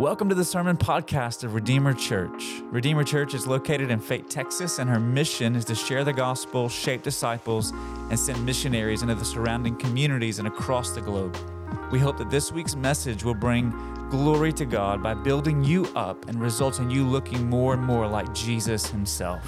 Welcome to the Sermon Podcast of Redeemer Church. Redeemer Church is located in Fate, Texas, and her mission is to share the gospel, shape disciples, and send missionaries into the surrounding communities and across the globe. We hope that this week's message will bring glory to God by building you up and result in you looking more and more like Jesus Himself.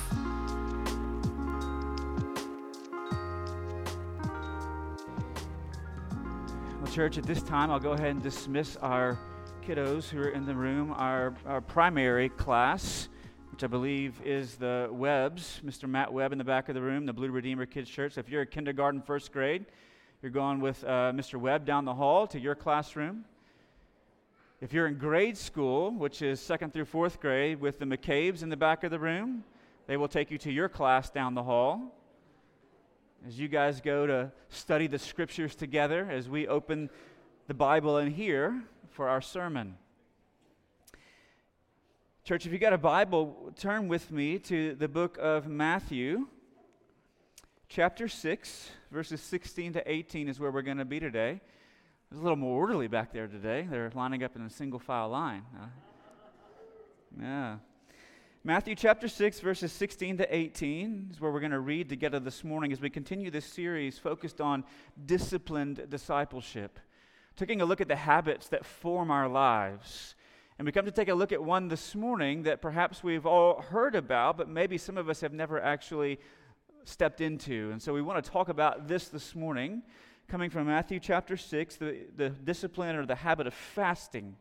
Well, church, at this time, I'll go ahead and dismiss our kiddos who are in the room, our, our primary class, which I believe is the Webbs, Mr. Matt Webb in the back of the room, the Blue Redeemer Kids Church. So if you're a kindergarten, first grade, you're going with uh, Mr. Webb down the hall to your classroom. If you're in grade school, which is second through fourth grade, with the McCabe's in the back of the room, they will take you to your class down the hall. As you guys go to study the scriptures together, as we open the Bible in here, for our sermon. Church, if you got a Bible, turn with me to the book of Matthew, chapter 6, verses 16 to 18 is where we're going to be today. It's a little more orderly back there today. They're lining up in a single file line. Yeah. Matthew chapter 6, verses 16 to 18 is where we're going to read together this morning as we continue this series focused on disciplined discipleship taking a look at the habits that form our lives. And we come to take a look at one this morning that perhaps we've all heard about, but maybe some of us have never actually stepped into. And so we want to talk about this this morning, coming from Matthew chapter 6, the, the discipline or the habit of fasting.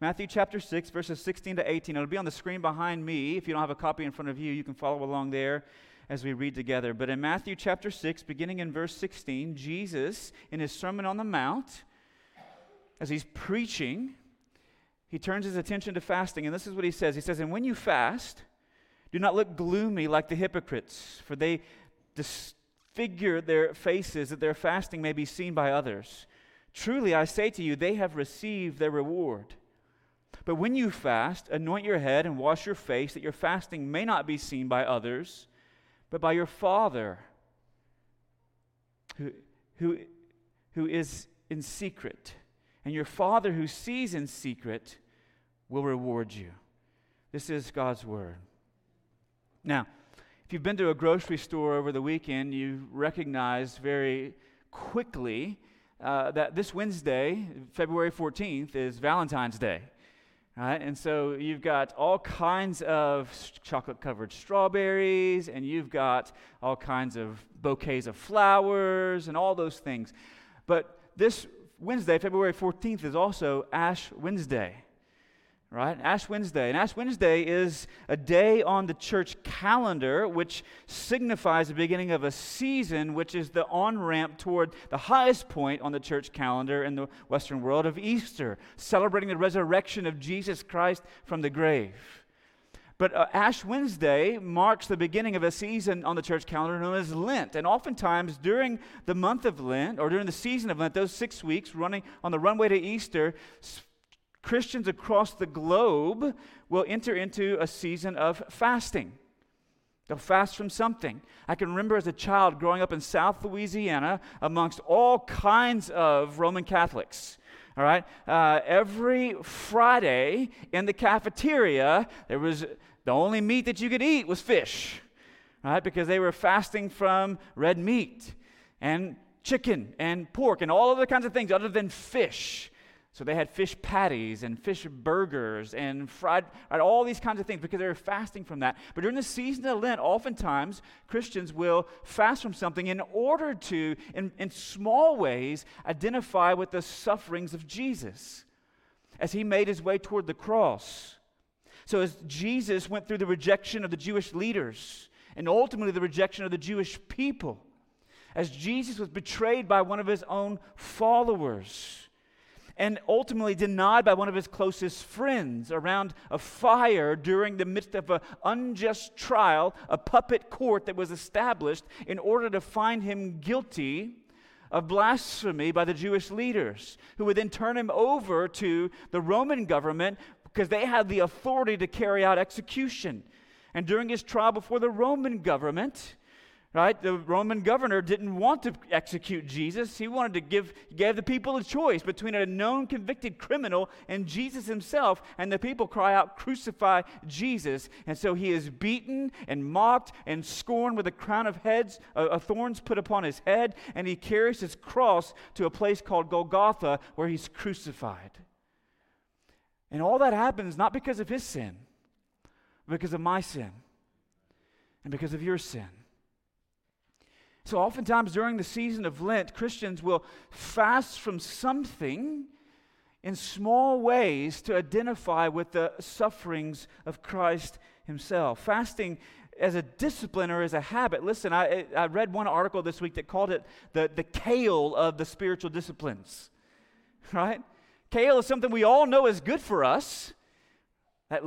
Matthew chapter 6, verses 16 to 18. It'll be on the screen behind me. If you don't have a copy in front of you, you can follow along there as we read together. But in Matthew chapter 6, beginning in verse 16, Jesus, in his Sermon on the Mount, as he's preaching, he turns his attention to fasting. And this is what he says He says, And when you fast, do not look gloomy like the hypocrites, for they disfigure their faces that their fasting may be seen by others. Truly, I say to you, they have received their reward. But when you fast, anoint your head and wash your face, that your fasting may not be seen by others, but by your Father who, who, who is in secret and your Father who sees in secret will reward you. This is God's Word. Now, if you've been to a grocery store over the weekend, you recognize very quickly uh, that this Wednesday, February 14th, is Valentine's Day. Right? And so you've got all kinds of chocolate covered strawberries, and you've got all kinds of bouquets of flowers, and all those things. But this Wednesday, February 14th, is also Ash Wednesday. Right? Ash Wednesday. And Ash Wednesday is a day on the church calendar which signifies the beginning of a season, which is the on ramp toward the highest point on the church calendar in the Western world of Easter, celebrating the resurrection of Jesus Christ from the grave. But uh, Ash Wednesday marks the beginning of a season on the church calendar known as Lent. And oftentimes during the month of Lent, or during the season of Lent, those six weeks running on the runway to Easter, Christians across the globe will enter into a season of fasting. They'll fast from something. I can remember as a child growing up in South Louisiana amongst all kinds of Roman Catholics. All right? Uh, every Friday in the cafeteria, there was the only meat that you could eat was fish, right? Because they were fasting from red meat and chicken and pork and all other kinds of things other than fish. So they had fish patties and fish burgers and fried, right, all these kinds of things because they were fasting from that. But during the season of Lent, oftentimes Christians will fast from something in order to, in, in small ways, identify with the sufferings of Jesus as he made his way toward the cross. So, as Jesus went through the rejection of the Jewish leaders and ultimately the rejection of the Jewish people, as Jesus was betrayed by one of his own followers and ultimately denied by one of his closest friends around a fire during the midst of an unjust trial, a puppet court that was established in order to find him guilty of blasphemy by the Jewish leaders, who would then turn him over to the Roman government because they had the authority to carry out execution. And during his trial before the Roman government, right? The Roman governor didn't want to execute Jesus. He wanted to give, gave the people a choice between a known convicted criminal and Jesus himself. And the people cry out, Crucify Jesus. And so he is beaten and mocked and scorned with a crown of heads, uh, of thorns put upon his head. And he carries his cross to a place called Golgotha where he's crucified. And all that happens not because of his sin, but because of my sin and because of your sin. So, oftentimes during the season of Lent, Christians will fast from something in small ways to identify with the sufferings of Christ Himself. Fasting as a discipline or as a habit. Listen, I, I read one article this week that called it the, the kale of the spiritual disciplines, right? Kale is something we all know is good for us, that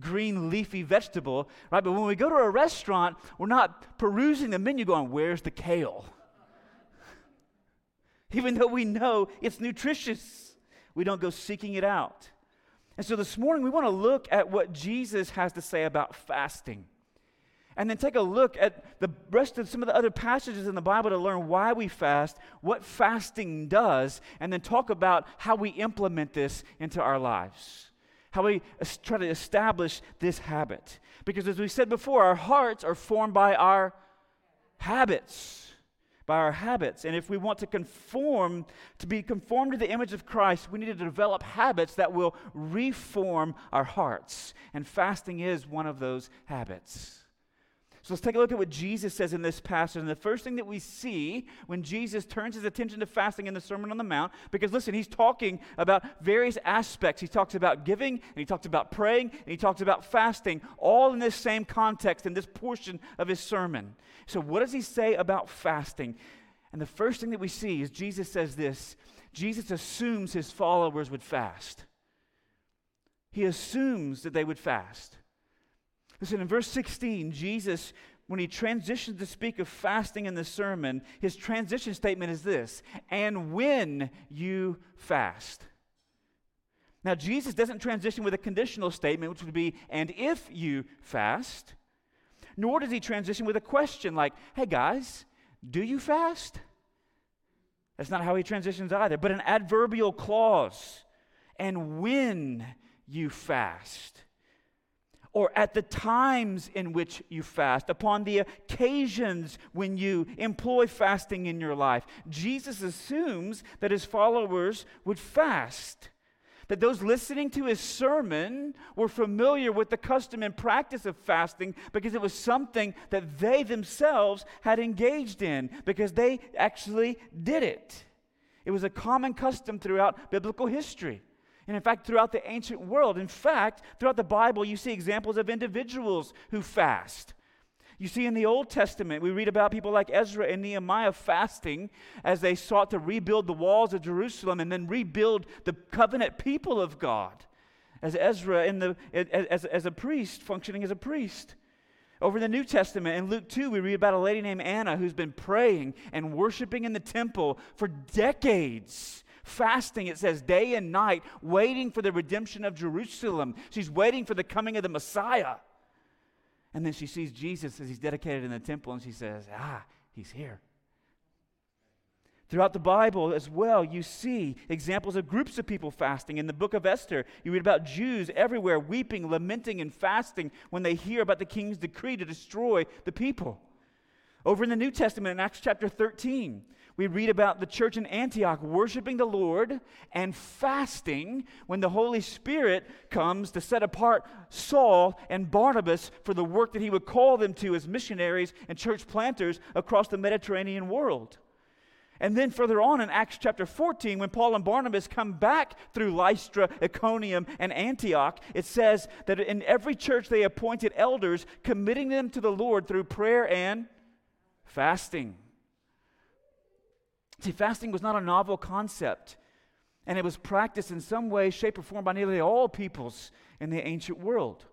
green leafy vegetable, right? But when we go to a restaurant, we're not perusing the menu going, where's the kale? Even though we know it's nutritious, we don't go seeking it out. And so this morning, we want to look at what Jesus has to say about fasting. And then take a look at the rest of some of the other passages in the Bible to learn why we fast, what fasting does, and then talk about how we implement this into our lives how we try to establish this habit. Because as we said before, our hearts are formed by our habits. By our habits. And if we want to conform, to be conformed to the image of Christ, we need to develop habits that will reform our hearts. And fasting is one of those habits. So let's take a look at what Jesus says in this passage. And the first thing that we see when Jesus turns his attention to fasting in the Sermon on the Mount, because listen, he's talking about various aspects. He talks about giving, and he talks about praying, and he talks about fasting, all in this same context in this portion of his sermon. So, what does he say about fasting? And the first thing that we see is Jesus says this Jesus assumes his followers would fast. He assumes that they would fast. Listen, in verse 16, Jesus, when he transitions to speak of fasting in the sermon, his transition statement is this and when you fast. Now, Jesus doesn't transition with a conditional statement, which would be, and if you fast, nor does he transition with a question like, hey guys, do you fast? That's not how he transitions either, but an adverbial clause. And when you fast or at the times in which you fast, upon the occasions when you employ fasting in your life. Jesus assumes that his followers would fast. That those listening to his sermon were familiar with the custom and practice of fasting because it was something that they themselves had engaged in, because they actually did it. It was a common custom throughout biblical history. And in fact, throughout the ancient world, in fact, throughout the Bible, you see examples of individuals who fast. You see, in the Old Testament, we read about people like Ezra and Nehemiah fasting as they sought to rebuild the walls of Jerusalem and then rebuild the covenant people of God. As Ezra, in the, as, as a priest, functioning as a priest. Over in the New Testament, in Luke 2, we read about a lady named Anna who's been praying and worshiping in the temple for decades fasting, it says, day and night, waiting for the redemption of Jerusalem. She's waiting for the coming of the Messiah. And then she sees Jesus as he's dedicated in the temple, and she says, Ah, he's here. Throughout the Bible as well, you see examples of groups of people fasting. In the book of Esther, you read about Jews everywhere weeping, lamenting, and fasting when they hear about the king's decree to destroy the people. Over in the New Testament, in Acts chapter 13, we read about the church in Antioch worshiping the Lord and fasting when the Holy Spirit comes to set apart Saul and Barnabas for the work that he would call them to as missionaries and church planters across the Mediterranean world. And then further on in Acts chapter 14, when Paul and Barnabas come back through Lystra, Iconium, and Antioch, it says that in every church they appointed elders, committing them to the Lord through prayer and fasting. See, fasting was not a novel concept, and it was practiced in some way, shape, or form by nearly all peoples in the ancient world.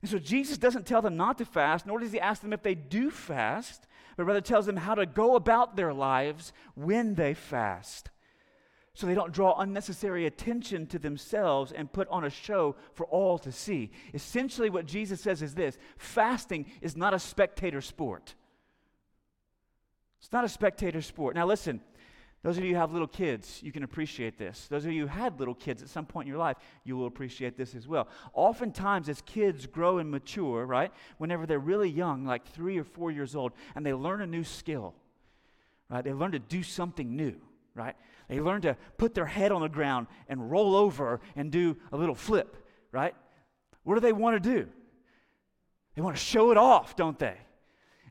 And so Jesus doesn't tell them not to fast, nor does he ask them if they do fast, but rather tells them how to go about their lives when they fast. So they don't draw unnecessary attention to themselves and put on a show for all to see. Essentially, what Jesus says is this fasting is not a spectator sport. It's not a spectator sport. Now, listen, those of you who have little kids, you can appreciate this. Those of you who had little kids at some point in your life, you will appreciate this as well. Oftentimes, as kids grow and mature, right, whenever they're really young, like three or four years old, and they learn a new skill, right, they learn to do something new, right? They learn to put their head on the ground and roll over and do a little flip, right? What do they want to do? They want to show it off, don't they?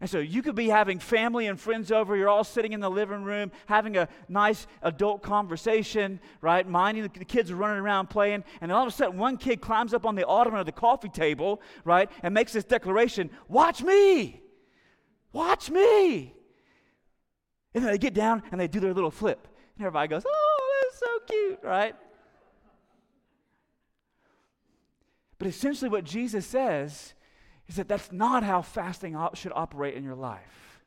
And so you could be having family and friends over. You're all sitting in the living room having a nice adult conversation, right? Minding the, kids are running around playing. And all of a sudden, one kid climbs up on the ottoman of the coffee table, right? And makes this declaration Watch me! Watch me! And then they get down and they do their little flip. And everybody goes, Oh, that's so cute, right? But essentially, what Jesus says is that that's not how fasting should operate in your life.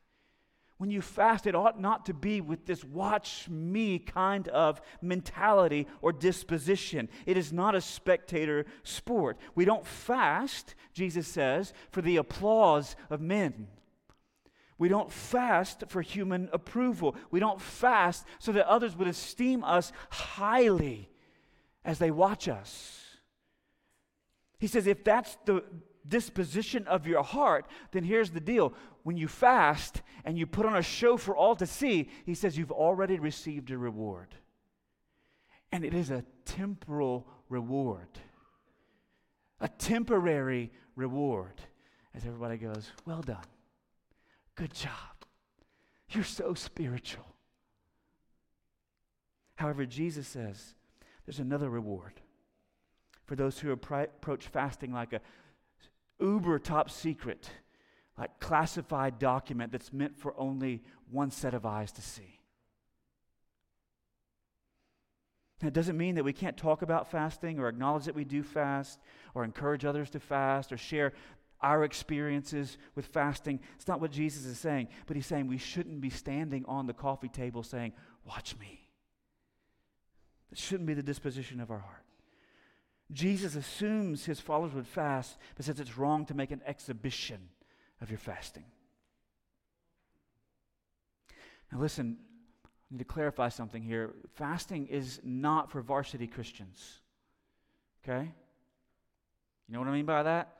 When you fast, it ought not to be with this watch me kind of mentality or disposition. It is not a spectator sport. We don't fast, Jesus says, for the applause of men. We don't fast for human approval. We don't fast so that others would esteem us highly as they watch us. He says, if that's the disposition of your heart, then here's the deal. When you fast and you put on a show for all to see, he says you've already received a reward. And it is a temporal reward, a temporary reward. As everybody goes, Well done. Good job. You're so spiritual. However, Jesus says there's another reward for those who approach fasting like a uber top secret, like classified document that's meant for only one set of eyes to see. It doesn't mean that we can't talk about fasting or acknowledge that we do fast or encourage others to fast or share our experiences with fasting. It's not what Jesus is saying, but he's saying we shouldn't be standing on the coffee table saying, Watch me. That shouldn't be the disposition of our heart. Jesus assumes his followers would fast, but says it's wrong to make an exhibition of your fasting. Now, listen, I need to clarify something here. Fasting is not for varsity Christians. Okay? You know what I mean by that?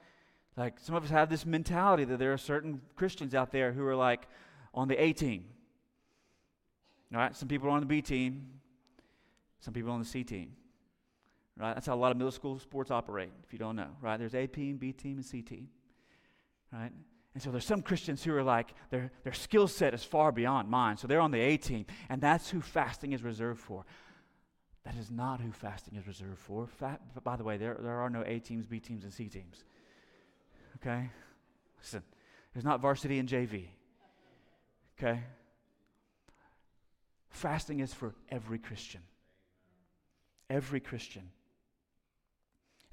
Like, some of us have this mentality that there are certain Christians out there who are like on the A team. All right? Some people are on the B team, some people on the C team right? That's how a lot of middle school sports operate, if you don't know, right? There's A team, B team, and C team, right? And so there's some Christians who are like, their, their skill set is far beyond mine. So they're on the A team, and that's who fasting is reserved for. That is not who fasting is reserved for. Fa- by the way, there, there are no A teams, B teams, and C teams. Okay? Listen, there's not varsity and JV. Okay? Fasting is for every Christian. Every Christian.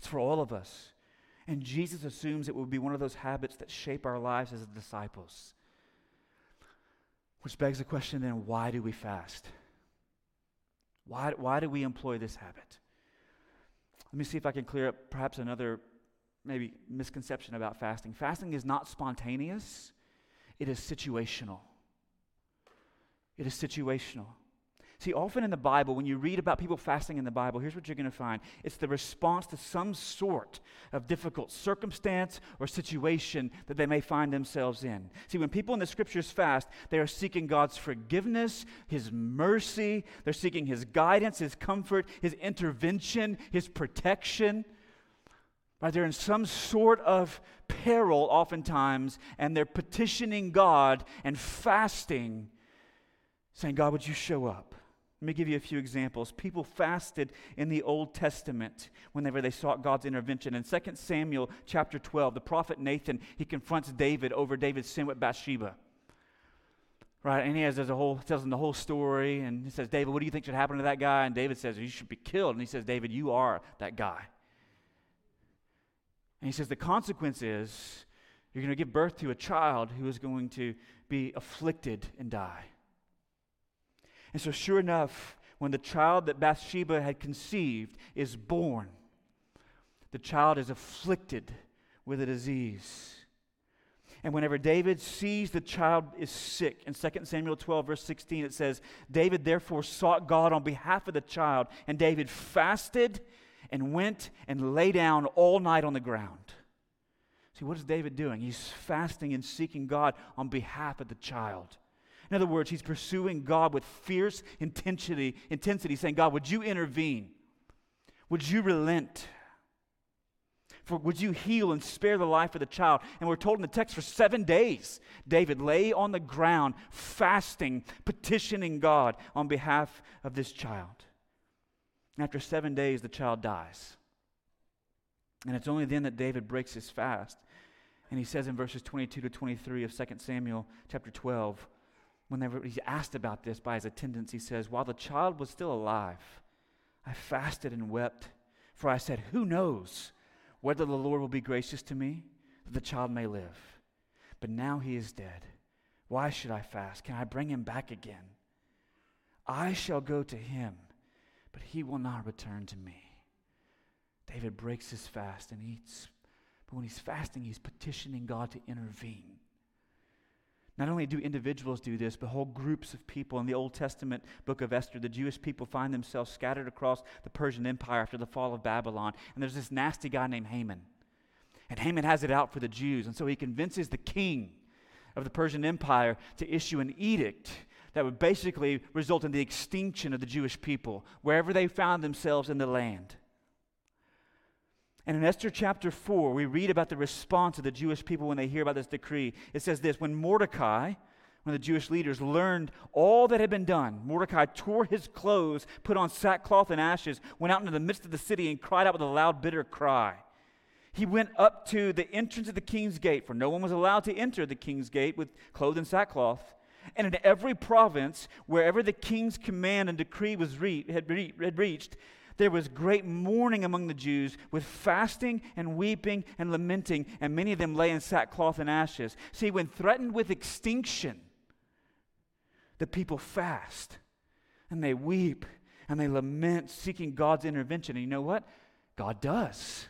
It's for all of us. And Jesus assumes it will be one of those habits that shape our lives as disciples. Which begs the question then why do we fast? Why, why do we employ this habit? Let me see if I can clear up perhaps another maybe misconception about fasting. Fasting is not spontaneous, it is situational. It is situational. See, often in the Bible, when you read about people fasting in the Bible, here's what you're going to find it's the response to some sort of difficult circumstance or situation that they may find themselves in. See, when people in the scriptures fast, they are seeking God's forgiveness, His mercy, they're seeking His guidance, His comfort, His intervention, His protection. Right? They're in some sort of peril oftentimes, and they're petitioning God and fasting, saying, God, would you show up? Let me give you a few examples. People fasted in the Old Testament whenever they sought God's intervention. In 2 Samuel chapter 12, the prophet Nathan, he confronts David over David's sin with Bathsheba. Right, and he has a whole tells him the whole story, and he says, David, what do you think should happen to that guy? And David says, You should be killed. And he says, David, you are that guy. And he says, The consequence is you're going to give birth to a child who is going to be afflicted and die. And so, sure enough, when the child that Bathsheba had conceived is born, the child is afflicted with a disease. And whenever David sees the child is sick, in 2 Samuel 12, verse 16, it says, David therefore sought God on behalf of the child, and David fasted and went and lay down all night on the ground. See, what is David doing? He's fasting and seeking God on behalf of the child. In other words, he's pursuing God with fierce intensity, intensity saying, God, would you intervene? Would you relent? For would you heal and spare the life of the child? And we're told in the text for seven days, David lay on the ground, fasting, petitioning God on behalf of this child. And after seven days, the child dies. And it's only then that David breaks his fast. And he says in verses 22 to 23 of 2 Samuel chapter 12, whenever he's asked about this by his attendants, he says, While the child was still alive, I fasted and wept, for I said, Who knows whether the Lord will be gracious to me, that the child may live? But now he is dead. Why should I fast? Can I bring him back again? I shall go to him, but he will not return to me. David breaks his fast and eats. But when he's fasting, he's petitioning God to intervene. Not only do individuals do this, but whole groups of people. In the Old Testament book of Esther, the Jewish people find themselves scattered across the Persian Empire after the fall of Babylon. And there's this nasty guy named Haman. And Haman has it out for the Jews. And so he convinces the king of the Persian Empire to issue an edict that would basically result in the extinction of the Jewish people, wherever they found themselves in the land. And in Esther chapter 4, we read about the response of the Jewish people when they hear about this decree. It says this When Mordecai, when the Jewish leaders learned all that had been done, Mordecai tore his clothes, put on sackcloth and ashes, went out into the midst of the city, and cried out with a loud, bitter cry. He went up to the entrance of the king's gate, for no one was allowed to enter the king's gate with clothes and sackcloth. And in every province, wherever the king's command and decree was re- had, re- had reached, there was great mourning among the Jews with fasting and weeping and lamenting, and many of them lay in sackcloth and ashes. See, when threatened with extinction, the people fast and they weep and they lament, seeking God's intervention. And you know what? God does.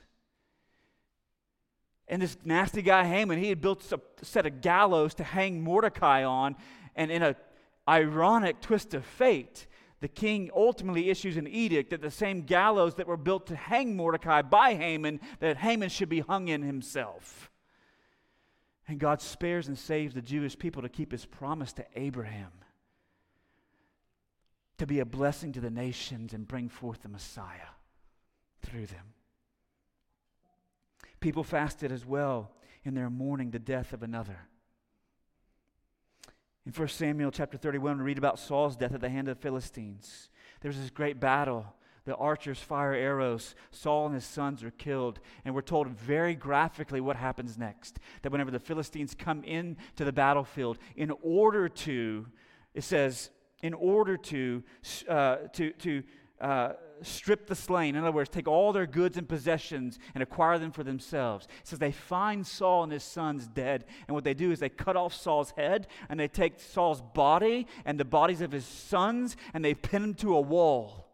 And this nasty guy Haman, he had built a set of gallows to hang Mordecai on, and in a ironic twist of fate, the king ultimately issues an edict that the same gallows that were built to hang Mordecai by Haman, that Haman should be hung in himself. And God spares and saves the Jewish people to keep his promise to Abraham to be a blessing to the nations and bring forth the Messiah through them. People fasted as well in their mourning the death of another. In 1 Samuel chapter 31, we read about Saul's death at the hand of the Philistines. There's this great battle. The archers fire arrows. Saul and his sons are killed. And we're told very graphically what happens next. That whenever the Philistines come into the battlefield, in order to, it says, in order to, uh, to, to uh, strip the slain. In other words, take all their goods and possessions and acquire them for themselves. It says they find Saul and his sons dead. And what they do is they cut off Saul's head and they take Saul's body and the bodies of his sons and they pin them to a wall.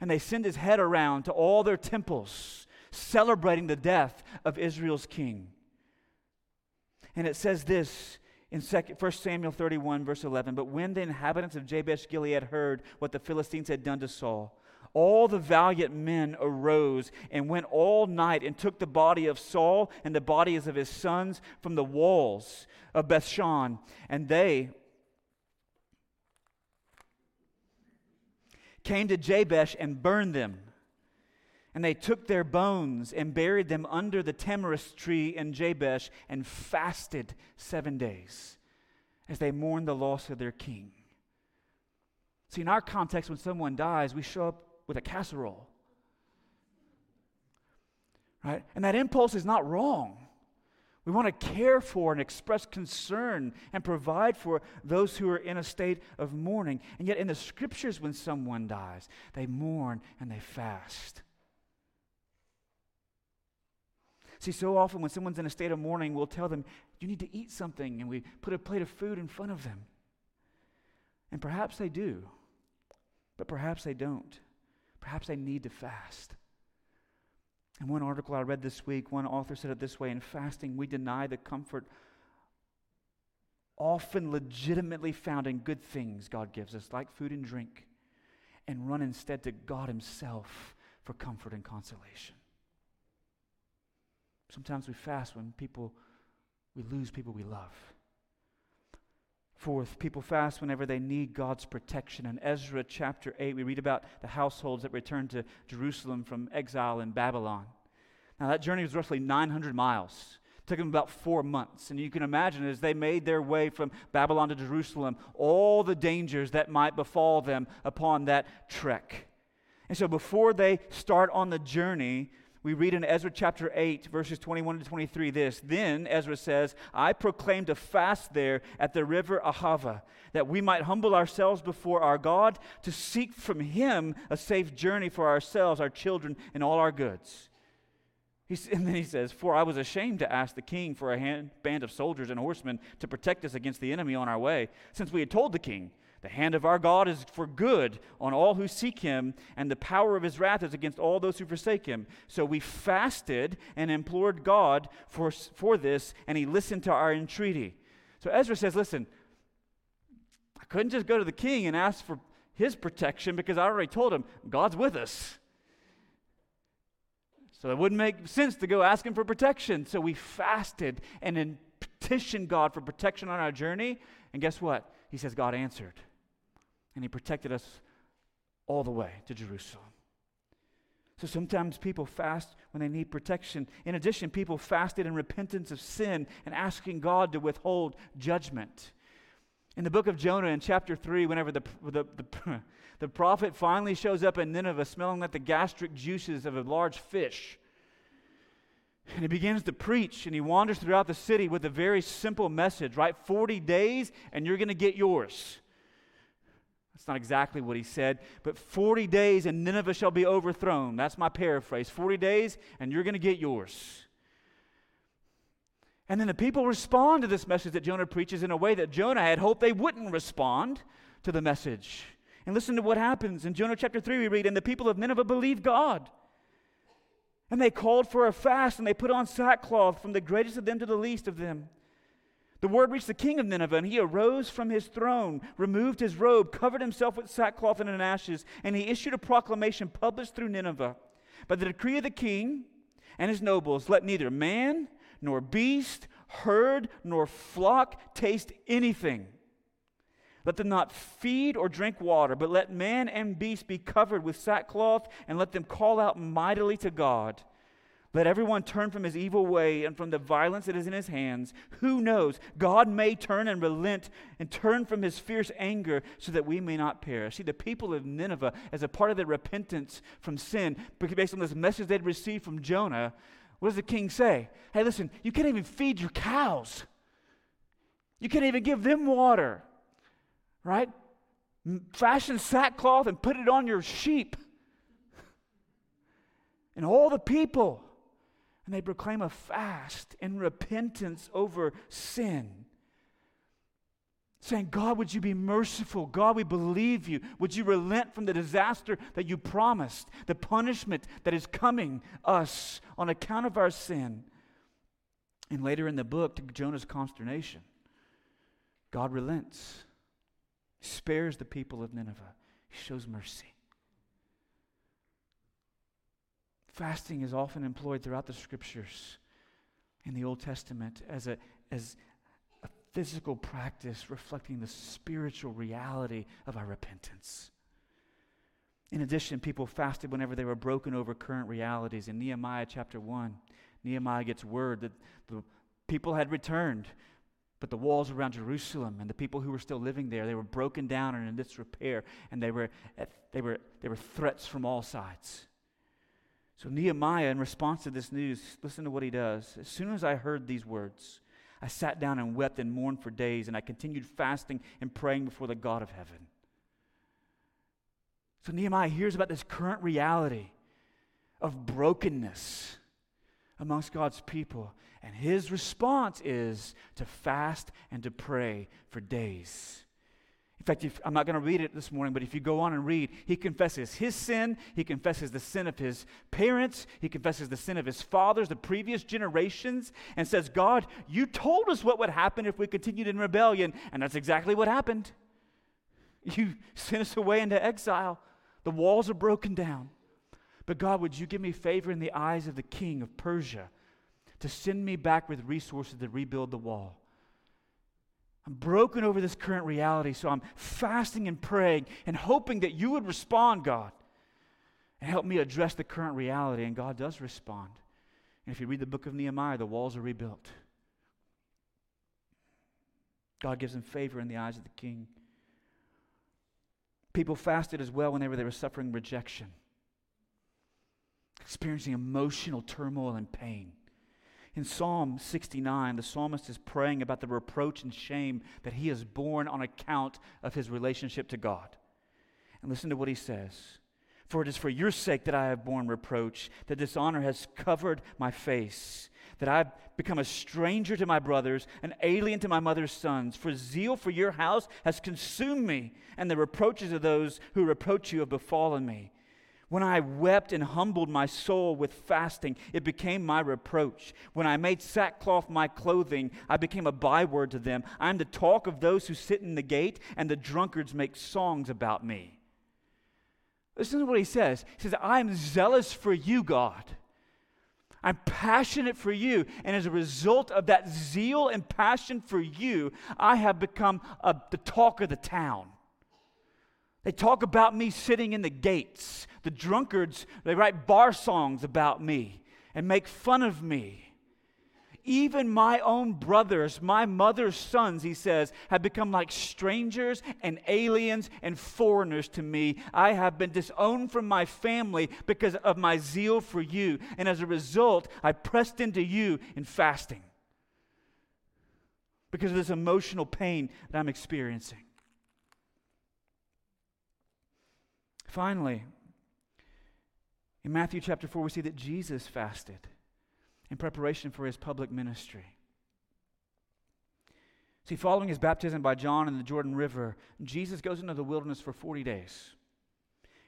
And they send his head around to all their temples, celebrating the death of Israel's king. And it says this in 1 Samuel 31, verse 11, but when the inhabitants of Jabesh Gilead heard what the Philistines had done to Saul, all the valiant men arose and went all night and took the body of Saul and the bodies of his sons from the walls of Bethshan, and they came to Jabesh and burned them. And they took their bones and buried them under the tamarisk tree in Jabesh and fasted seven days as they mourned the loss of their king. See, in our context, when someone dies, we show up with a casserole. Right? And that impulse is not wrong. We want to care for and express concern and provide for those who are in a state of mourning. And yet, in the scriptures, when someone dies, they mourn and they fast. See, so often when someone's in a state of mourning, we'll tell them, You need to eat something, and we put a plate of food in front of them. And perhaps they do, but perhaps they don't. Perhaps they need to fast. In one article I read this week, one author said it this way In fasting, we deny the comfort often legitimately found in good things God gives us, like food and drink, and run instead to God Himself for comfort and consolation. Sometimes we fast when people, we lose people we love. Fourth, people fast whenever they need God's protection. In Ezra chapter 8, we read about the households that returned to Jerusalem from exile in Babylon. Now, that journey was roughly 900 miles. It took them about four months. And you can imagine as they made their way from Babylon to Jerusalem, all the dangers that might befall them upon that trek. And so, before they start on the journey, we read in Ezra chapter 8, verses 21 to 23 this Then Ezra says, I proclaimed a fast there at the river Ahava, that we might humble ourselves before our God to seek from him a safe journey for ourselves, our children, and all our goods. and then he says, For I was ashamed to ask the king for a hand, band of soldiers and horsemen to protect us against the enemy on our way, since we had told the king, the hand of our God is for good on all who seek him, and the power of his wrath is against all those who forsake him. So we fasted and implored God for, for this, and he listened to our entreaty. So Ezra says, Listen, I couldn't just go to the king and ask for his protection because I already told him God's with us. So it wouldn't make sense to go ask him for protection. So we fasted and petitioned God for protection on our journey. And guess what? He says God answered and He protected us all the way to Jerusalem. So sometimes people fast when they need protection. In addition, people fasted in repentance of sin and asking God to withhold judgment. In the book of Jonah, in chapter 3, whenever the, the, the, the prophet finally shows up in Nineveh smelling like the gastric juices of a large fish, and he begins to preach and he wanders throughout the city with a very simple message, right? 40 days and you're going to get yours. That's not exactly what he said, but 40 days and Nineveh shall be overthrown. That's my paraphrase. 40 days and you're going to get yours. And then the people respond to this message that Jonah preaches in a way that Jonah had hoped they wouldn't respond to the message. And listen to what happens. In Jonah chapter 3, we read, And the people of Nineveh believed God. And they called for a fast, and they put on sackcloth from the greatest of them to the least of them. The word reached the king of Nineveh, and he arose from his throne, removed his robe, covered himself with sackcloth and in ashes, and he issued a proclamation published through Nineveh. By the decree of the king and his nobles, let neither man nor beast, herd nor flock taste anything. Let them not feed or drink water, but let man and beast be covered with sackcloth, and let them call out mightily to God. Let everyone turn from his evil way and from the violence that is in his hands. Who knows? God may turn and relent and turn from his fierce anger so that we may not perish. See, the people of Nineveh, as a part of their repentance from sin, based on this message they'd received from Jonah, what does the king say? Hey, listen, you can't even feed your cows, you can't even give them water, right? Fashion sackcloth and put it on your sheep. And all the people and they proclaim a fast and repentance over sin. Saying, God, would you be merciful? God, we believe you. Would you relent from the disaster that you promised, the punishment that is coming us on account of our sin? And later in the book, to Jonah's consternation, God relents, spares the people of Nineveh, He shows mercy. Fasting is often employed throughout the scriptures in the Old Testament as a, as a physical practice reflecting the spiritual reality of our repentance. In addition, people fasted whenever they were broken over current realities. In Nehemiah chapter 1, Nehemiah gets word that the people had returned, but the walls around Jerusalem and the people who were still living there, they were broken down and in disrepair, and they were, they were, they were threats from all sides. So, Nehemiah, in response to this news, listen to what he does. As soon as I heard these words, I sat down and wept and mourned for days, and I continued fasting and praying before the God of heaven. So, Nehemiah hears about this current reality of brokenness amongst God's people, and his response is to fast and to pray for days. In fact, if, I'm not going to read it this morning, but if you go on and read, he confesses his sin. He confesses the sin of his parents. He confesses the sin of his fathers, the previous generations, and says, God, you told us what would happen if we continued in rebellion. And that's exactly what happened. You sent us away into exile. The walls are broken down. But God, would you give me favor in the eyes of the king of Persia to send me back with resources to rebuild the wall? I'm broken over this current reality, so I'm fasting and praying and hoping that you would respond, God, and help me address the current reality. And God does respond. And if you read the book of Nehemiah, the walls are rebuilt. God gives him favor in the eyes of the king. People fasted as well whenever they were suffering rejection, experiencing emotional turmoil and pain. In Psalm 69, the psalmist is praying about the reproach and shame that he has borne on account of his relationship to God. And listen to what he says For it is for your sake that I have borne reproach, that dishonor has covered my face, that I've become a stranger to my brothers, an alien to my mother's sons. For zeal for your house has consumed me, and the reproaches of those who reproach you have befallen me. When I wept and humbled my soul with fasting, it became my reproach. When I made sackcloth my clothing, I became a byword to them. I am the talk of those who sit in the gate, and the drunkards make songs about me. Listen to what he says. He says, I am zealous for you, God. I'm passionate for you. And as a result of that zeal and passion for you, I have become a, the talk of the town. They talk about me sitting in the gates. The drunkards, they write bar songs about me and make fun of me. Even my own brothers, my mother's sons, he says, have become like strangers and aliens and foreigners to me. I have been disowned from my family because of my zeal for you. And as a result, I pressed into you in fasting because of this emotional pain that I'm experiencing. Finally, in Matthew chapter 4, we see that Jesus fasted in preparation for his public ministry. See, following his baptism by John in the Jordan River, Jesus goes into the wilderness for 40 days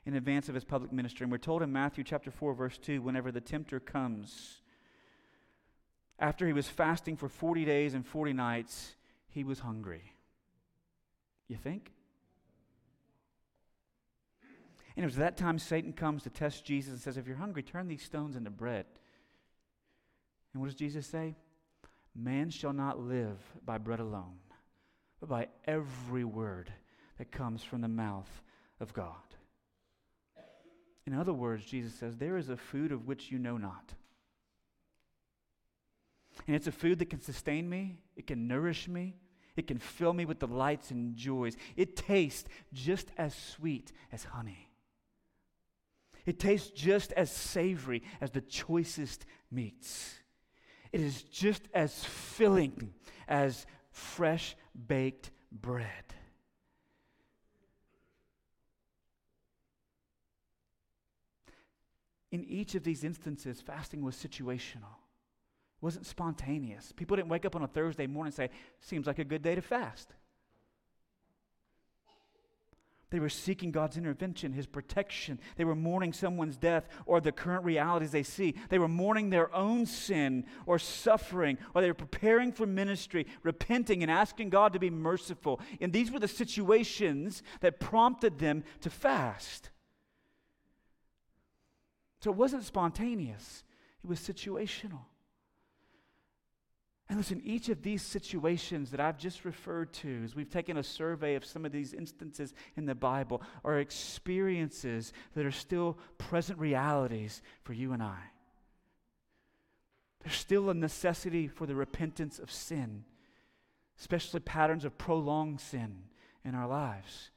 in advance of his public ministry. And we're told in Matthew chapter 4, verse 2, whenever the tempter comes, after he was fasting for 40 days and 40 nights, he was hungry. You think? And it was that time Satan comes to test Jesus and says, If you're hungry, turn these stones into bread. And what does Jesus say? Man shall not live by bread alone, but by every word that comes from the mouth of God. In other words, Jesus says, There is a food of which you know not. And it's a food that can sustain me, it can nourish me, it can fill me with delights and joys. It tastes just as sweet as honey. It tastes just as savory as the choicest meats. It is just as filling as fresh baked bread. In each of these instances, fasting was situational. It wasn't spontaneous. People didn't wake up on a Thursday morning and say, Seems like a good day to fast. They were seeking God's intervention, His protection. They were mourning someone's death or the current realities they see. They were mourning their own sin or suffering, or they were preparing for ministry, repenting and asking God to be merciful. And these were the situations that prompted them to fast. So it wasn't spontaneous, it was situational. And listen, each of these situations that I've just referred to, as we've taken a survey of some of these instances in the Bible, are experiences that are still present realities for you and I. There's still a necessity for the repentance of sin, especially patterns of prolonged sin in our lives.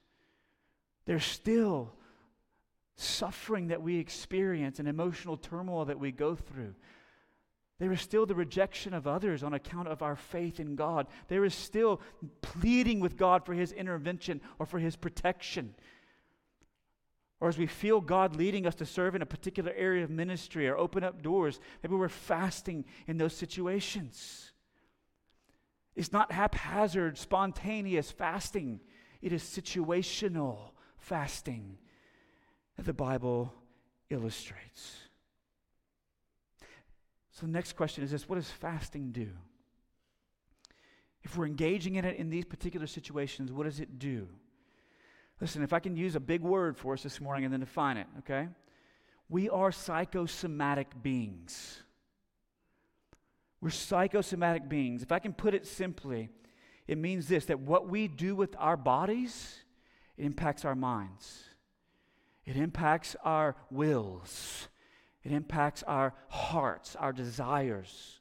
There's still suffering that we experience and emotional turmoil that we go through. There is still the rejection of others on account of our faith in God. There is still pleading with God for His intervention or for His protection. Or as we feel God leading us to serve in a particular area of ministry or open up doors, maybe we're fasting in those situations. It's not haphazard, spontaneous fasting. it is situational fasting that the Bible illustrates. So the next question is this what does fasting do? If we're engaging in it in these particular situations, what does it do? Listen, if I can use a big word for us this morning and then define it, okay? We are psychosomatic beings. We're psychosomatic beings. If I can put it simply, it means this that what we do with our bodies, impacts our minds, it impacts our wills, it impacts our hearts, our desires,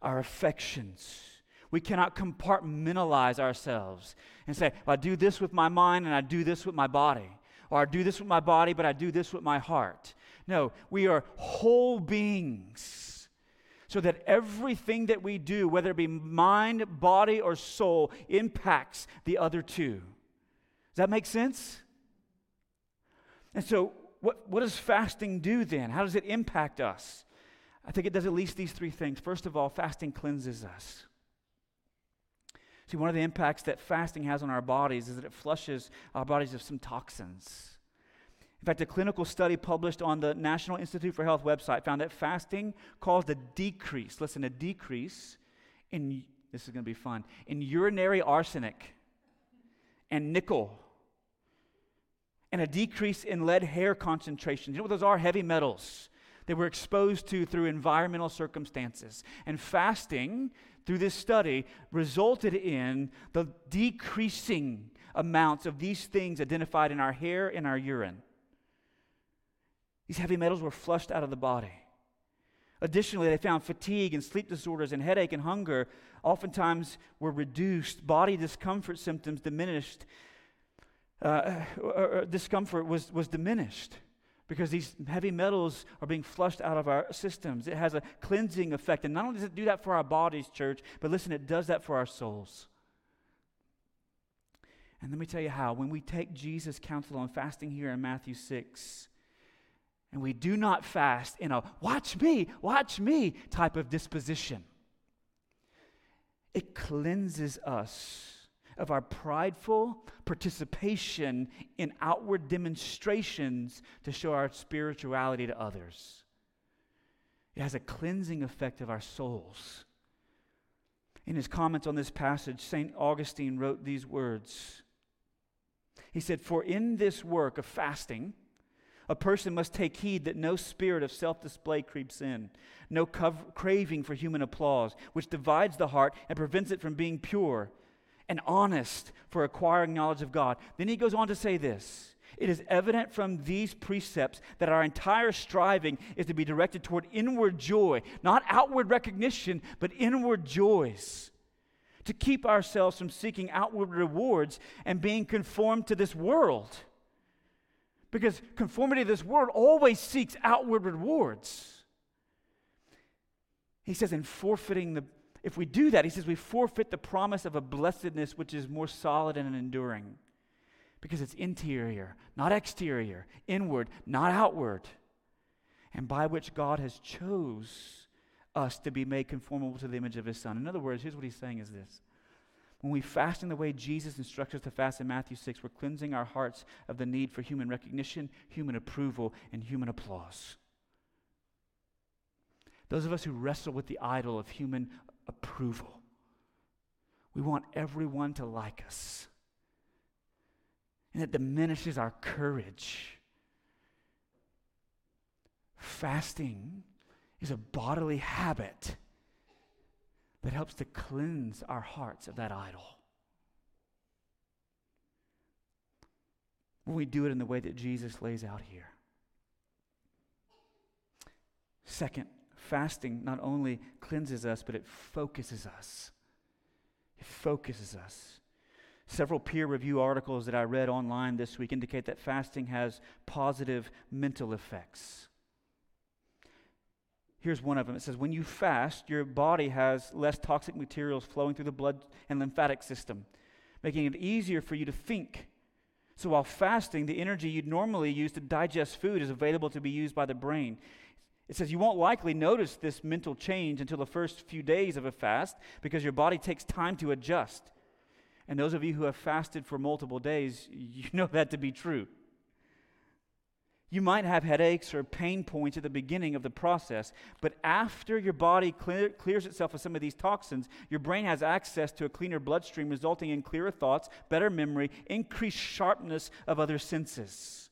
our affections. We cannot compartmentalize ourselves and say, well, I do this with my mind and I do this with my body. Or I do this with my body, but I do this with my heart. No, we are whole beings. So that everything that we do, whether it be mind, body, or soul, impacts the other two. Does that make sense? And so, what, what does fasting do then? How does it impact us? I think it does at least these three things. First of all, fasting cleanses us. See, one of the impacts that fasting has on our bodies is that it flushes our bodies of some toxins. In fact, a clinical study published on the National Institute for Health website found that fasting caused a decrease, listen, a decrease in, this is going to be fun, in urinary arsenic and nickel, and a decrease in lead hair concentrations. You know what those are? Heavy metals they were exposed to through environmental circumstances. And fasting through this study resulted in the decreasing amounts of these things identified in our hair and our urine. These heavy metals were flushed out of the body. Additionally, they found fatigue and sleep disorders and headache and hunger oftentimes were reduced. Body discomfort symptoms diminished. Uh, discomfort was, was diminished because these heavy metals are being flushed out of our systems. It has a cleansing effect. And not only does it do that for our bodies, church, but listen, it does that for our souls. And let me tell you how. When we take Jesus' counsel on fasting here in Matthew 6, and we do not fast in a watch me, watch me type of disposition, it cleanses us of our prideful participation in outward demonstrations to show our spirituality to others. It has a cleansing effect of our souls. In his comments on this passage, St. Augustine wrote these words. He said, For in this work of fasting, a person must take heed that no spirit of self display creeps in, no cov- craving for human applause, which divides the heart and prevents it from being pure and honest for acquiring knowledge of God. Then he goes on to say this It is evident from these precepts that our entire striving is to be directed toward inward joy, not outward recognition, but inward joys. To keep ourselves from seeking outward rewards and being conformed to this world. Because conformity to this world always seeks outward rewards. He says, in forfeiting the if we do that, he says we forfeit the promise of a blessedness which is more solid and enduring because it's interior, not exterior, inward, not outward, and by which God has chose us to be made conformable to the image of his son. In other words, here's what he's saying is this. When we fast in the way Jesus instructs us to fast in Matthew 6, we're cleansing our hearts of the need for human recognition, human approval, and human applause. Those of us who wrestle with the idol of human approval. We want everyone to like us. And it diminishes our courage. Fasting is a bodily habit that helps to cleanse our hearts of that idol. When we do it in the way that Jesus lays out here. Second, fasting not only cleanses us, but it focuses us. It focuses us. Several peer review articles that I read online this week indicate that fasting has positive mental effects. Here's one of them. It says, when you fast, your body has less toxic materials flowing through the blood and lymphatic system, making it easier for you to think. So while fasting, the energy you'd normally use to digest food is available to be used by the brain. It says you won't likely notice this mental change until the first few days of a fast because your body takes time to adjust. And those of you who have fasted for multiple days, you know that to be true. You might have headaches or pain points at the beginning of the process, but after your body clear, clears itself of some of these toxins, your brain has access to a cleaner bloodstream, resulting in clearer thoughts, better memory, increased sharpness of other senses.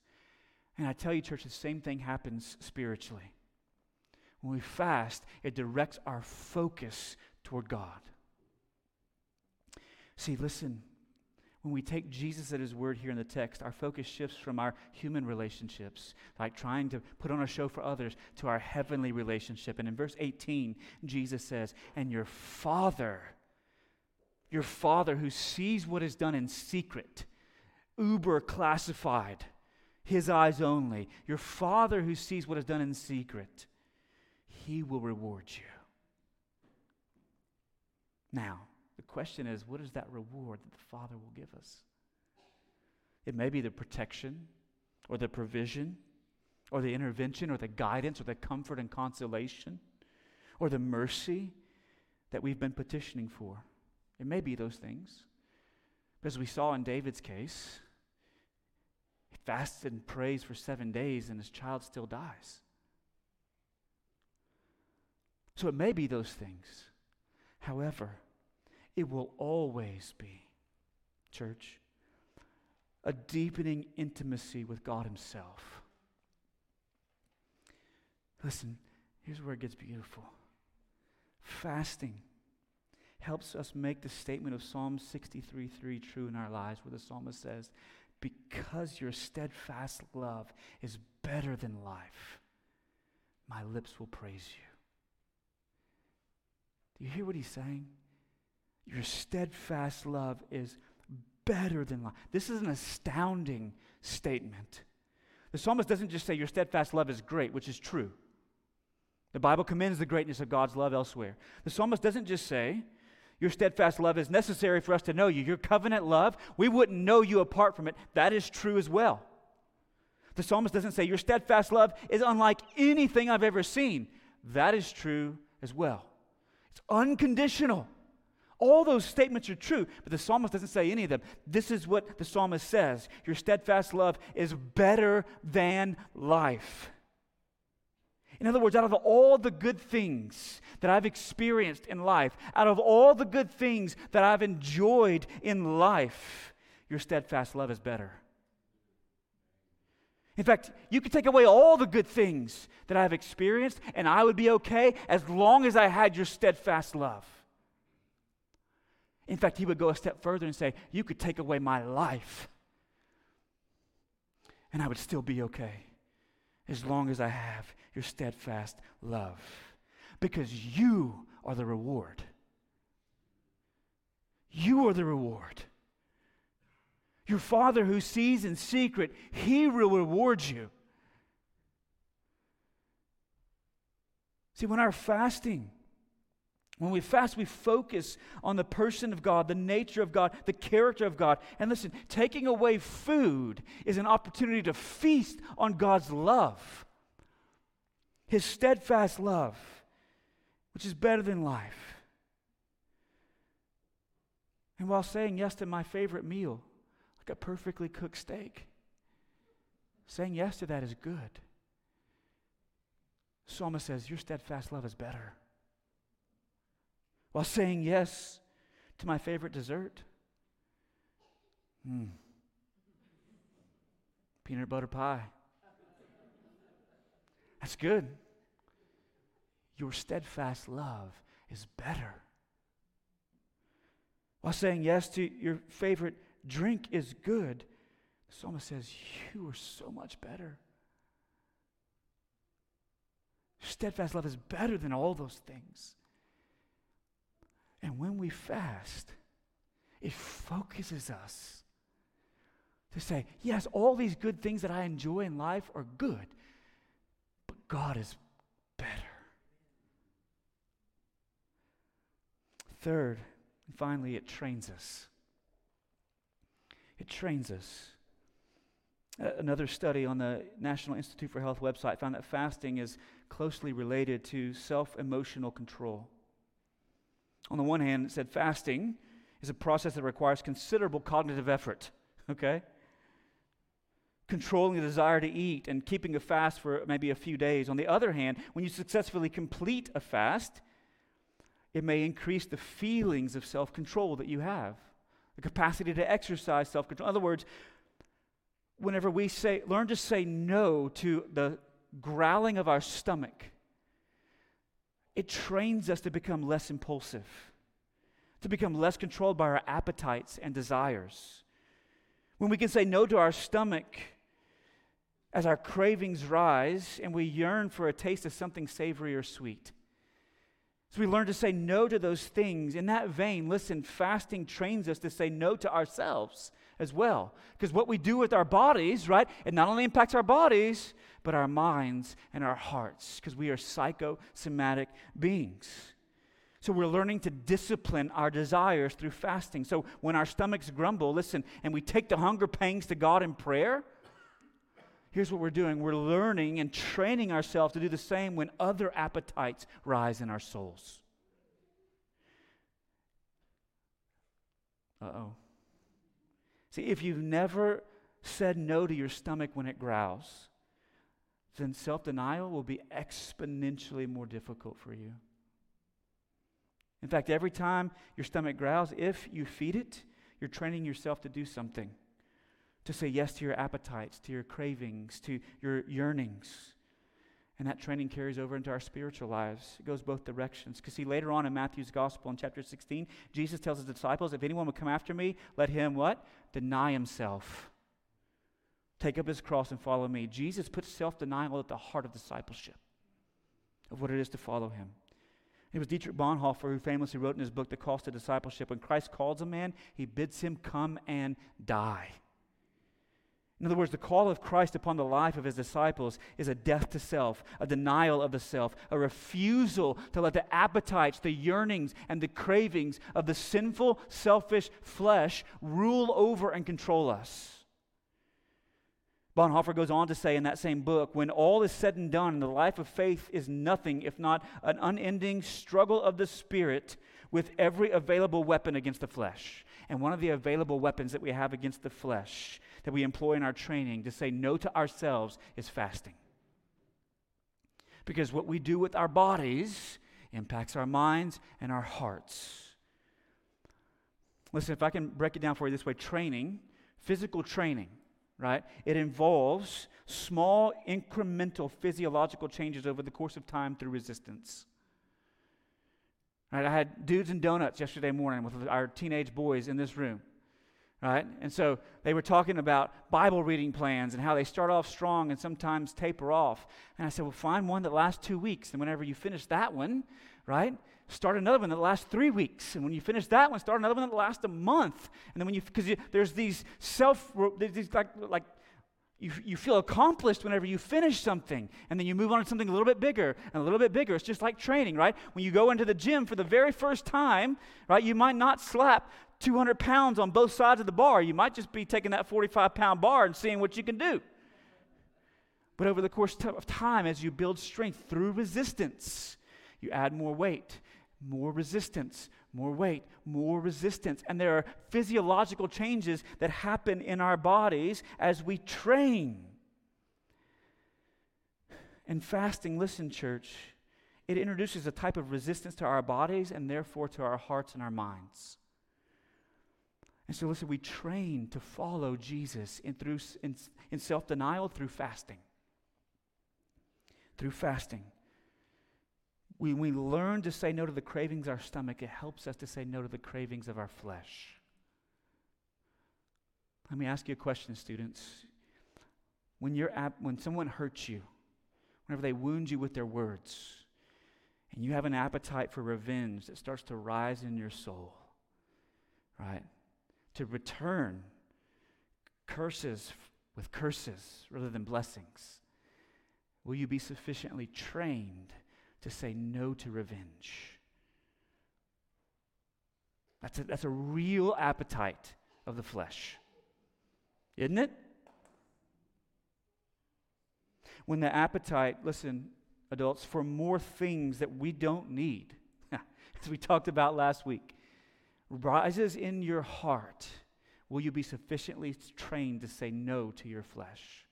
And I tell you, church, the same thing happens spiritually. When we fast, it directs our focus toward God. See, listen, when we take Jesus at his word here in the text, our focus shifts from our human relationships, like trying to put on a show for others, to our heavenly relationship. And in verse 18, Jesus says, And your Father, your Father who sees what is done in secret, uber classified, his eyes only, your Father who sees what is done in secret, he will reward you. Now, the question is, what is that reward that the Father will give us? It may be the protection or the provision or the intervention or the guidance or the comfort and consolation or the mercy that we've been petitioning for. It may be those things. But As we saw in David's case, he fasts and prays for seven days and his child still dies. So it may be those things. However, it will always be, church, a deepening intimacy with God Himself. Listen, here's where it gets beautiful. Fasting helps us make the statement of Psalm 63 3 true in our lives, where the psalmist says, Because your steadfast love is better than life, my lips will praise you. Do you hear what he's saying? Your steadfast love is better than life. This is an astounding statement. The psalmist doesn't just say your steadfast love is great, which is true. The Bible commends the greatness of God's love elsewhere. The psalmist doesn't just say, Your steadfast love is necessary for us to know you. Your covenant love, we wouldn't know you apart from it. That is true as well. The psalmist doesn't say, Your steadfast love is unlike anything I've ever seen. That is true as well. It's unconditional. All those statements are true, but the psalmist doesn't say any of them. This is what the psalmist says Your steadfast love is better than life. In other words, out of all the good things that I've experienced in life, out of all the good things that I've enjoyed in life, your steadfast love is better. In fact, you could take away all the good things that I've experienced, and I would be okay as long as I had your steadfast love. In fact, he would go a step further and say, You could take away my life, and I would still be okay as long as I have your steadfast love. Because you are the reward. You are the reward. Your Father who sees in secret, He will reward you. See, when our fasting, when we fast, we focus on the person of God, the nature of God, the character of God. And listen, taking away food is an opportunity to feast on God's love, His steadfast love, which is better than life. And while saying yes to my favorite meal, like a perfectly cooked steak, saying yes to that is good. Psalmist says, Your steadfast love is better while saying yes to my favorite dessert. Hmm. Peanut butter pie. That's good. Your steadfast love is better. While saying yes to your favorite drink is good, the psalmist says, You are so much better. Steadfast love is better than all those things. And when we fast, it focuses us to say, yes, all these good things that I enjoy in life are good, but God is better. Third, and finally, it trains us. It trains us. Another study on the National Institute for Health website found that fasting is closely related to self emotional control. On the one hand, it said fasting is a process that requires considerable cognitive effort, okay? Controlling the desire to eat and keeping a fast for maybe a few days. On the other hand, when you successfully complete a fast, it may increase the feelings of self control that you have, the capacity to exercise self control. In other words, whenever we say, learn to say no to the growling of our stomach, it trains us to become less impulsive, to become less controlled by our appetites and desires. When we can say no to our stomach as our cravings rise and we yearn for a taste of something savory or sweet. So we learn to say no to those things. In that vein, listen, fasting trains us to say no to ourselves as well. Because what we do with our bodies, right, it not only impacts our bodies, but our minds and our hearts, because we are psychosomatic beings. So we're learning to discipline our desires through fasting. So when our stomachs grumble, listen, and we take the hunger pangs to God in prayer, here's what we're doing we're learning and training ourselves to do the same when other appetites rise in our souls. Uh oh. See, if you've never said no to your stomach when it growls, then self denial will be exponentially more difficult for you. In fact, every time your stomach growls, if you feed it, you're training yourself to do something, to say yes to your appetites, to your cravings, to your yearnings. And that training carries over into our spiritual lives. It goes both directions. Because, see, later on in Matthew's gospel in chapter 16, Jesus tells his disciples, If anyone would come after me, let him what? Deny himself. Take up his cross and follow me. Jesus puts self denial at the heart of discipleship, of what it is to follow him. It was Dietrich Bonhoeffer who famously wrote in his book, The Cost of Discipleship when Christ calls a man, he bids him come and die. In other words, the call of Christ upon the life of his disciples is a death to self, a denial of the self, a refusal to let the appetites, the yearnings, and the cravings of the sinful, selfish flesh rule over and control us. Bonhoeffer goes on to say in that same book when all is said and done, the life of faith is nothing if not an unending struggle of the Spirit with every available weapon against the flesh. And one of the available weapons that we have against the flesh that we employ in our training to say no to ourselves is fasting. Because what we do with our bodies impacts our minds and our hearts. Listen, if I can break it down for you this way training, physical training, right? It involves small incremental physiological changes over the course of time through resistance. Right, I had dudes and donuts yesterday morning with our teenage boys in this room right? And so they were talking about Bible reading plans and how they start off strong and sometimes taper off. And I said, well, find one that lasts two weeks. And whenever you finish that one, right, start another one that lasts three weeks. And when you finish that one, start another one that lasts a month. And then when you, because there's these self, these like, like you, you feel accomplished whenever you finish something, and then you move on to something a little bit bigger and a little bit bigger. It's just like training, right? When you go into the gym for the very first time, right, you might not slap 200 pounds on both sides of the bar. You might just be taking that 45 pound bar and seeing what you can do. But over the course of time, as you build strength through resistance, you add more weight, more resistance, more weight, more resistance. And there are physiological changes that happen in our bodies as we train. And fasting, listen, church, it introduces a type of resistance to our bodies and therefore to our hearts and our minds. And so, listen, we train to follow Jesus in, through, in, in self denial through fasting. Through fasting. We, we learn to say no to the cravings of our stomach, it helps us to say no to the cravings of our flesh. Let me ask you a question, students. When, you're at, when someone hurts you, whenever they wound you with their words, and you have an appetite for revenge that starts to rise in your soul, right? To return curses with curses rather than blessings? Will you be sufficiently trained to say no to revenge? That's a, that's a real appetite of the flesh, isn't it? When the appetite, listen, adults, for more things that we don't need, as we talked about last week, rises in your heart, will you be sufficiently trained to say no to your flesh?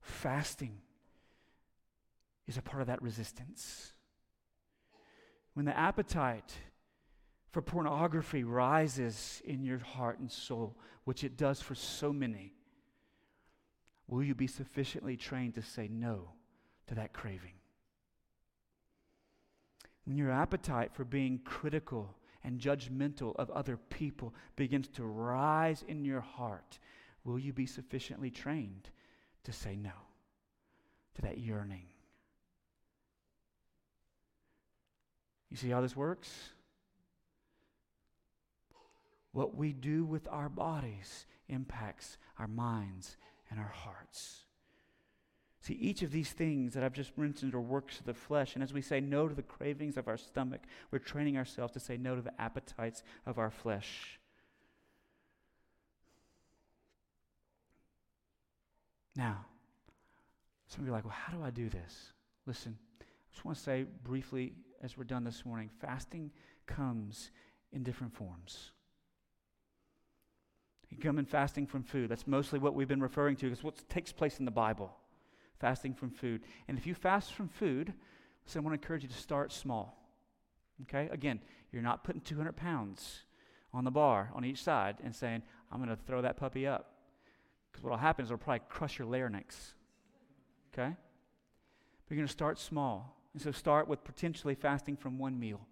Fasting is a part of that resistance. When the appetite for pornography rises in your heart and soul, which it does for so many, will you be sufficiently trained to say no to that craving? When your appetite for being critical and judgmental of other people begins to rise in your heart, will you be sufficiently trained to say no to that yearning? You see how this works? What we do with our bodies impacts our minds and our hearts. See, each of these things that I've just mentioned are works of the flesh. And as we say no to the cravings of our stomach, we're training ourselves to say no to the appetites of our flesh. Now, some of you are like, well, how do I do this? Listen, I just want to say briefly as we're done this morning fasting comes in different forms. You come in fasting from food. That's mostly what we've been referring to, because what takes place in the Bible fasting from food. And if you fast from food, so I want to encourage you to start small. Okay? Again, you're not putting 200 pounds on the bar on each side and saying, I'm going to throw that puppy up. Because what will happen is it'll probably crush your larynx. Okay? But you're going to start small. And so start with potentially fasting from one meal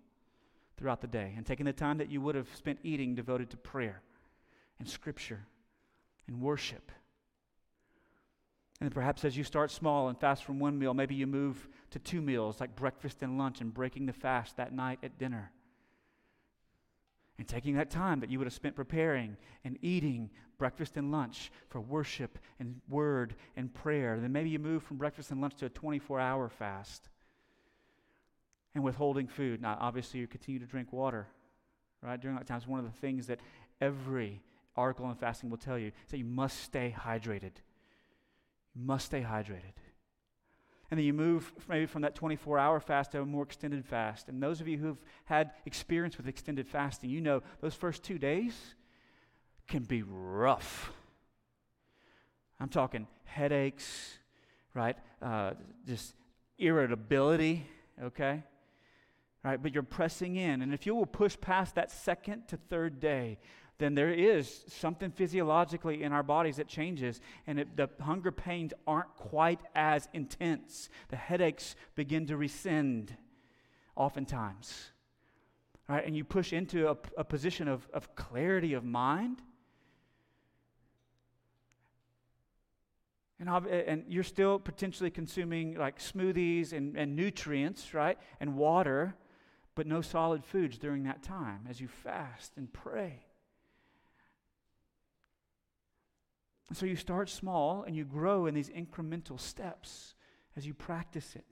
throughout the day and taking the time that you would have spent eating devoted to prayer and scripture and worship. And perhaps as you start small and fast from one meal, maybe you move to two meals like breakfast and lunch and breaking the fast that night at dinner. And taking that time that you would have spent preparing and eating breakfast and lunch for worship and word and prayer. Then maybe you move from breakfast and lunch to a 24 hour fast and withholding food. Now, obviously, you continue to drink water, right? During that time, it's one of the things that every article on fasting will tell you is that you must stay hydrated. You must stay hydrated. And then you move maybe from that 24 hour fast to a more extended fast. And those of you who've had experience with extended fasting, you know those first two days can be rough. I'm talking headaches, right? Uh, just irritability, okay? Right, but you're pressing in. And if you will push past that second to third day, then there is something physiologically in our bodies that changes, and it, the hunger pains aren't quite as intense. The headaches begin to rescind oftentimes. Right? And you push into a, a position of, of clarity of mind. And, and you're still potentially consuming like smoothies and, and nutrients, right? And water, but no solid foods during that time as you fast and pray. And so you start small and you grow in these incremental steps as you practice it.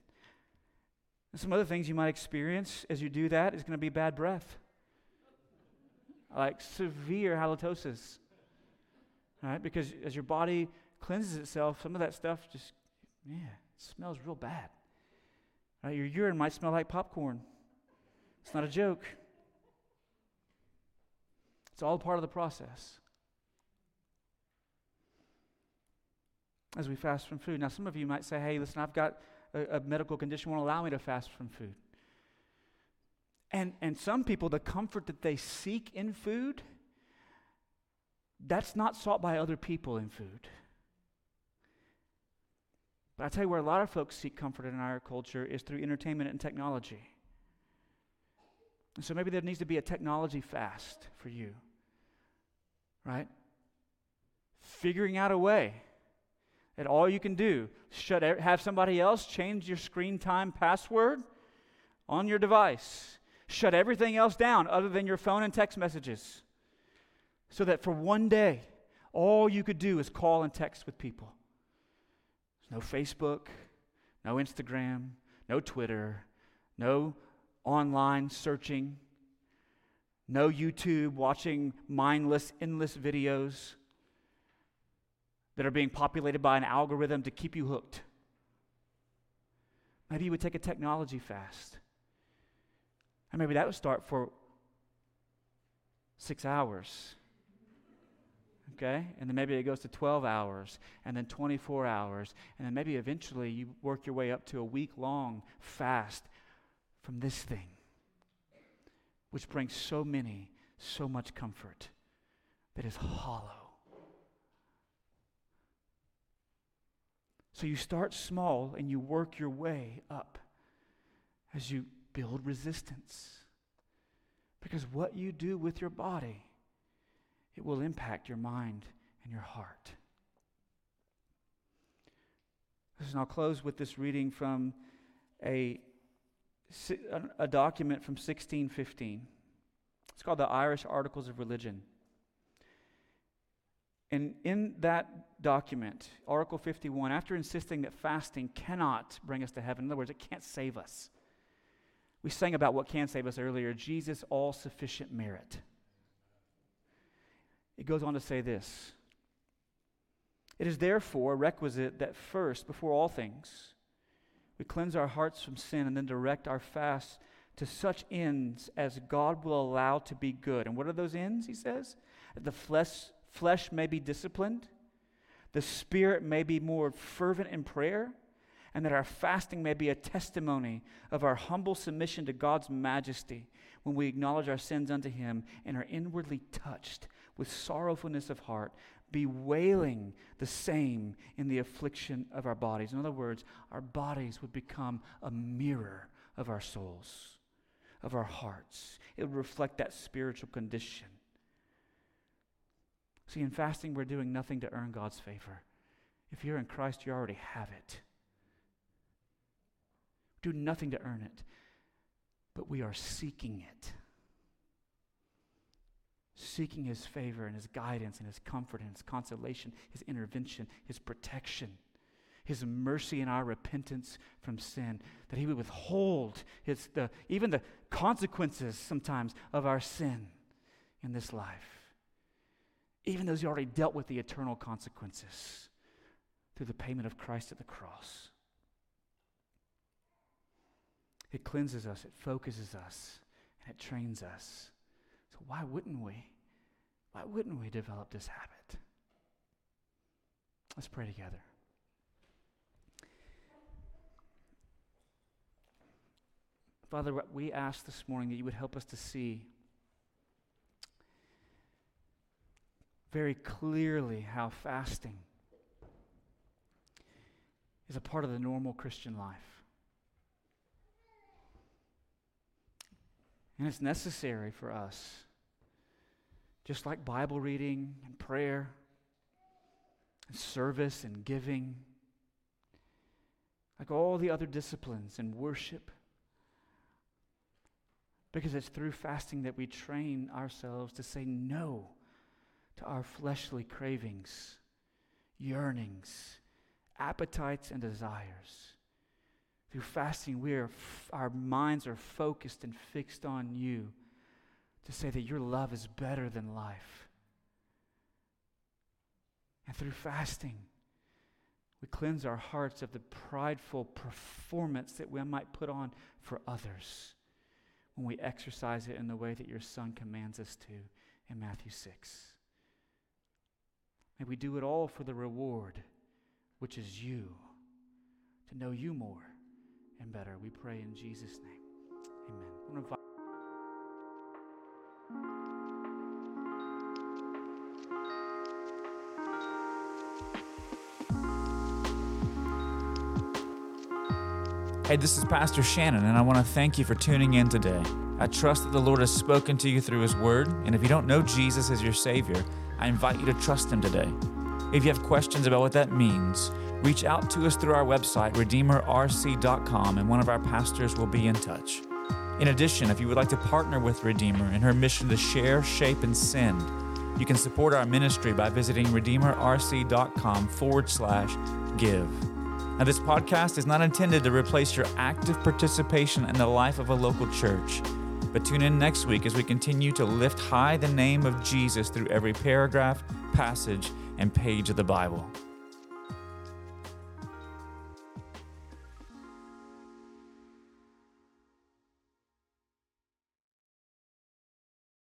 And some other things you might experience as you do that is going to be bad breath, like severe halitosis. Right? Because as your body cleanses itself, some of that stuff just, yeah, smells real bad. Right? Your urine might smell like popcorn. It's not a joke. It's all part of the process. As we fast from food. Now, some of you might say, hey, listen, I've got a, a medical condition won't allow me to fast from food. And, and some people, the comfort that they seek in food, that's not sought by other people in food. But I tell you where a lot of folks seek comfort in our culture is through entertainment and technology. And so maybe there needs to be a technology fast for you, right? Figuring out a way that all you can do should have somebody else change your screen time password on your device. Shut everything else down other than your phone and text messages. So that for one day, all you could do is call and text with people. No Facebook, no Instagram, no Twitter, no online searching, no YouTube watching mindless, endless videos that are being populated by an algorithm to keep you hooked. Maybe you would take a technology fast. And maybe that would start for six hours. Okay? And then maybe it goes to 12 hours, and then 24 hours, and then maybe eventually you work your way up to a week long fast from this thing, which brings so many so much comfort that is hollow. So you start small and you work your way up as you build resistance. Because what you do with your body, it will impact your mind and your heart. And I'll close with this reading from a, a document from 1615. It's called the Irish Articles of Religion. And in that document, Article 51, after insisting that fasting cannot bring us to heaven, in other words, it can't save us, we sang about what can save us earlier Jesus' all sufficient merit. It goes on to say this It is therefore requisite that first, before all things, we cleanse our hearts from sin and then direct our fast to such ends as God will allow to be good. And what are those ends, he says? That the flesh, flesh may be disciplined, the spirit may be more fervent in prayer, and that our fasting may be a testimony of our humble submission to God's majesty when we acknowledge our sins unto him and are inwardly touched with sorrowfulness of heart, bewailing the same in the affliction of our bodies. In other words, our bodies would become a mirror of our souls of our hearts. It would reflect that spiritual condition. See, in fasting, we're doing nothing to earn God's favor. If you're in Christ, you already have it. Do nothing to earn it, but we are seeking it. Seeking His favor and His guidance and His comfort and His consolation, His intervention, His protection. His mercy and our repentance from sin, that He would withhold his, the, even the consequences sometimes of our sin in this life, even those He already dealt with the eternal consequences through the payment of Christ at the cross. It cleanses us, it focuses us, and it trains us. So, why wouldn't we? Why wouldn't we develop this habit? Let's pray together. Father, we ask this morning that you would help us to see very clearly how fasting is a part of the normal Christian life. And it's necessary for us, just like Bible reading and prayer and service and giving, like all the other disciplines and worship because it's through fasting that we train ourselves to say no to our fleshly cravings, yearnings, appetites, and desires. Through fasting, we are our minds are focused and fixed on you to say that your love is better than life. And through fasting, we cleanse our hearts of the prideful performance that we might put on for others when we exercise it in the way that your Son commands us to in Matthew 6. May we do it all for the reward, which is you, to know you more and better. We pray in Jesus' name. Amen. Hey, this is Pastor Shannon, and I want to thank you for tuning in today. I trust that the Lord has spoken to you through His Word, and if you don't know Jesus as your Savior, I invite you to trust Him today. If you have questions about what that means, reach out to us through our website, redeemerrc.com, and one of our pastors will be in touch. In addition, if you would like to partner with Redeemer in her mission to share, shape, and send, you can support our ministry by visiting redeemerrc.com forward slash give. Now, this podcast is not intended to replace your active participation in the life of a local church. But tune in next week as we continue to lift high the name of Jesus through every paragraph, passage, and page of the Bible.